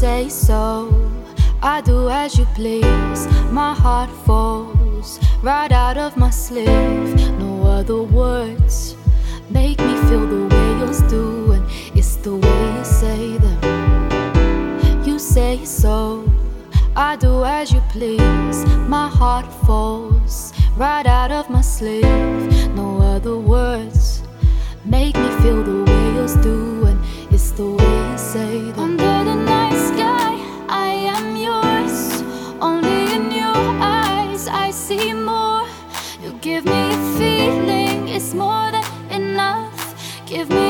say so. I do as you please. My heart falls right out of my sleeve. No other words make me feel the way yours do, and it's the way you say them. You say so. I do as you please. My heart falls right out of my sleeve. No other words make me feel the way yours do, and it's the way you say them. give me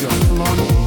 your belongings.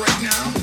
right now